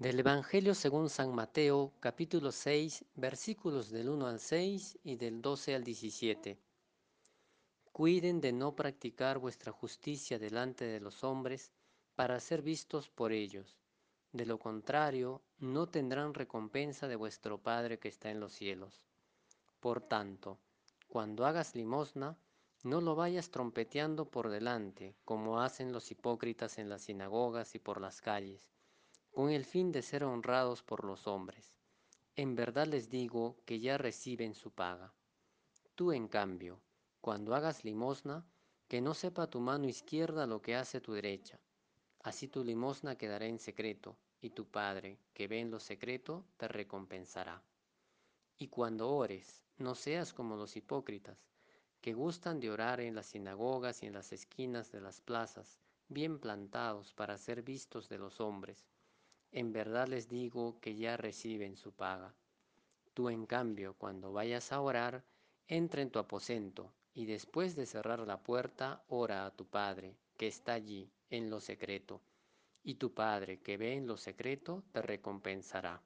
Del Evangelio según San Mateo, capítulo 6, versículos del 1 al 6 y del 12 al 17. Cuiden de no practicar vuestra justicia delante de los hombres para ser vistos por ellos. De lo contrario, no tendrán recompensa de vuestro Padre que está en los cielos. Por tanto, cuando hagas limosna, no lo vayas trompeteando por delante, como hacen los hipócritas en las sinagogas y por las calles con el fin de ser honrados por los hombres. En verdad les digo que ya reciben su paga. Tú, en cambio, cuando hagas limosna, que no sepa tu mano izquierda lo que hace tu derecha. Así tu limosna quedará en secreto, y tu Padre, que ve en lo secreto, te recompensará. Y cuando ores, no seas como los hipócritas, que gustan de orar en las sinagogas y en las esquinas de las plazas, bien plantados para ser vistos de los hombres en verdad les digo que ya reciben su paga. Tú, en cambio, cuando vayas a orar, entra en tu aposento, y después de cerrar la puerta, ora a tu Padre, que está allí, en lo secreto, y tu Padre, que ve en lo secreto, te recompensará.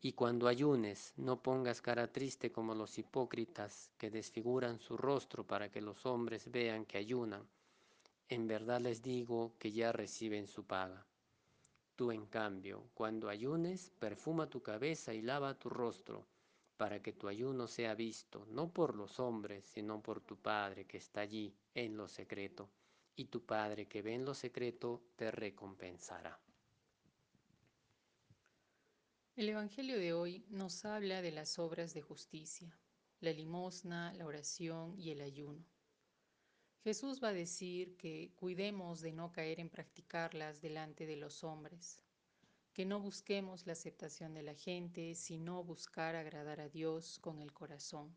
Y cuando ayunes, no pongas cara triste como los hipócritas que desfiguran su rostro para que los hombres vean que ayunan. En verdad les digo que ya reciben su paga. Tú, en cambio, cuando ayunes, perfuma tu cabeza y lava tu rostro, para que tu ayuno sea visto, no por los hombres, sino por tu Padre que está allí en lo secreto, y tu Padre que ve en lo secreto te recompensará. El Evangelio de hoy nos habla de las obras de justicia, la limosna, la oración y el ayuno. Jesús va a decir que cuidemos de no caer en practicarlas delante de los hombres, que no busquemos la aceptación de la gente, sino buscar agradar a Dios con el corazón.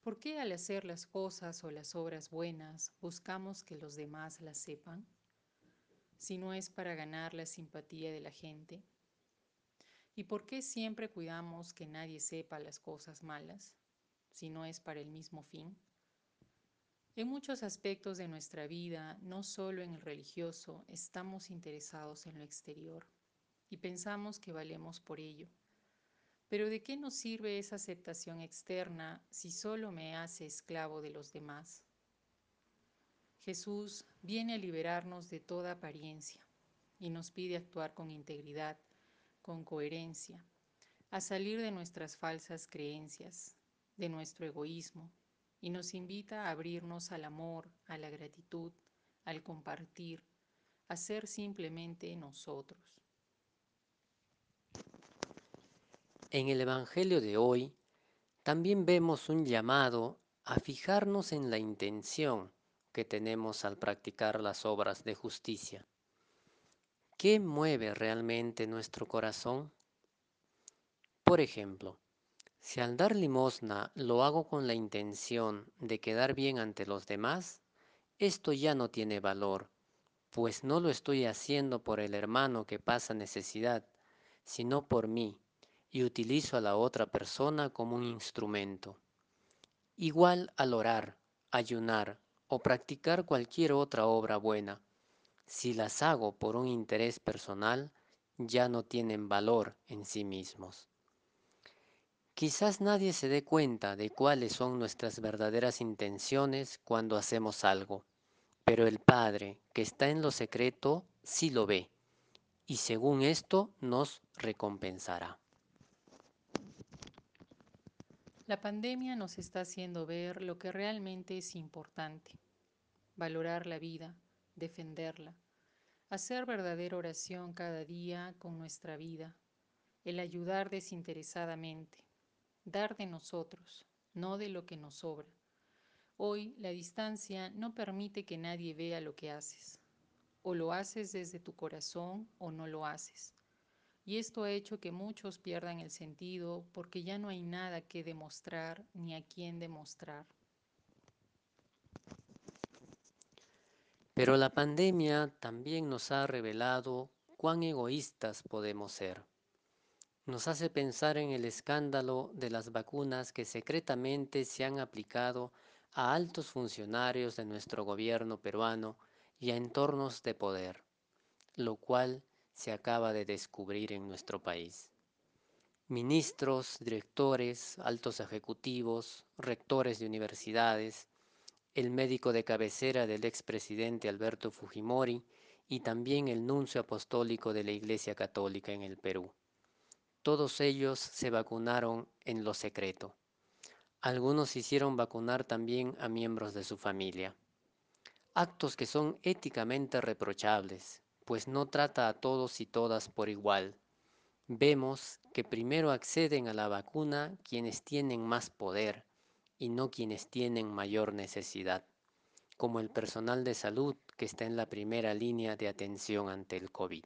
¿Por qué al hacer las cosas o las obras buenas buscamos que los demás las sepan? Si no es para ganar la simpatía de la gente. ¿Y por qué siempre cuidamos que nadie sepa las cosas malas, si no es para el mismo fin? En muchos aspectos de nuestra vida, no solo en el religioso, estamos interesados en lo exterior y pensamos que valemos por ello. Pero ¿de qué nos sirve esa aceptación externa si solo me hace esclavo de los demás? Jesús viene a liberarnos de toda apariencia y nos pide actuar con integridad, con coherencia, a salir de nuestras falsas creencias, de nuestro egoísmo, y nos invita a abrirnos al amor, a la gratitud, al compartir, a ser simplemente nosotros. En el Evangelio de hoy también vemos un llamado a fijarnos en la intención que tenemos al practicar las obras de justicia. ¿Qué mueve realmente nuestro corazón? Por ejemplo, si al dar limosna lo hago con la intención de quedar bien ante los demás, esto ya no tiene valor, pues no lo estoy haciendo por el hermano que pasa necesidad, sino por mí, y utilizo a la otra persona como un instrumento. Igual al orar, ayunar o practicar cualquier otra obra buena, si las hago por un interés personal, ya no tienen valor en sí mismos. Quizás nadie se dé cuenta de cuáles son nuestras verdaderas intenciones cuando hacemos algo, pero el Padre, que está en lo secreto, sí lo ve, y según esto nos recompensará. La pandemia nos está haciendo ver lo que realmente es importante, valorar la vida, defenderla, hacer verdadera oración cada día con nuestra vida, el ayudar desinteresadamente, dar de nosotros, no de lo que nos sobra. Hoy la distancia no permite que nadie vea lo que haces. O lo haces desde tu corazón o no lo haces. Y esto ha hecho que muchos pierdan el sentido porque ya no hay nada que demostrar ni a quién demostrar. Pero la pandemia también nos ha revelado cuán egoístas podemos ser nos hace pensar en el escándalo de las vacunas que secretamente se han aplicado a altos funcionarios de nuestro gobierno peruano y a entornos de poder, lo cual se acaba de descubrir en nuestro país. Ministros, directores, altos ejecutivos, rectores de universidades, el médico de cabecera del expresidente Alberto Fujimori y también el nuncio apostólico de la Iglesia Católica en el Perú. Todos ellos se vacunaron en lo secreto. Algunos hicieron vacunar también a miembros de su familia. Actos que son éticamente reprochables, pues no trata a todos y todas por igual. Vemos que primero acceden a la vacuna quienes tienen más poder y no quienes tienen mayor necesidad, como el personal de salud que está en la primera línea de atención ante el COVID.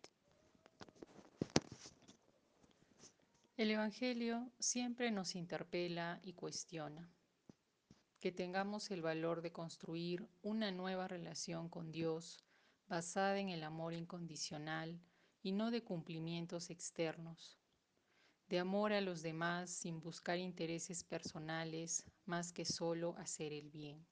El Evangelio siempre nos interpela y cuestiona. Que tengamos el valor de construir una nueva relación con Dios basada en el amor incondicional y no de cumplimientos externos, de amor a los demás sin buscar intereses personales más que solo hacer el bien.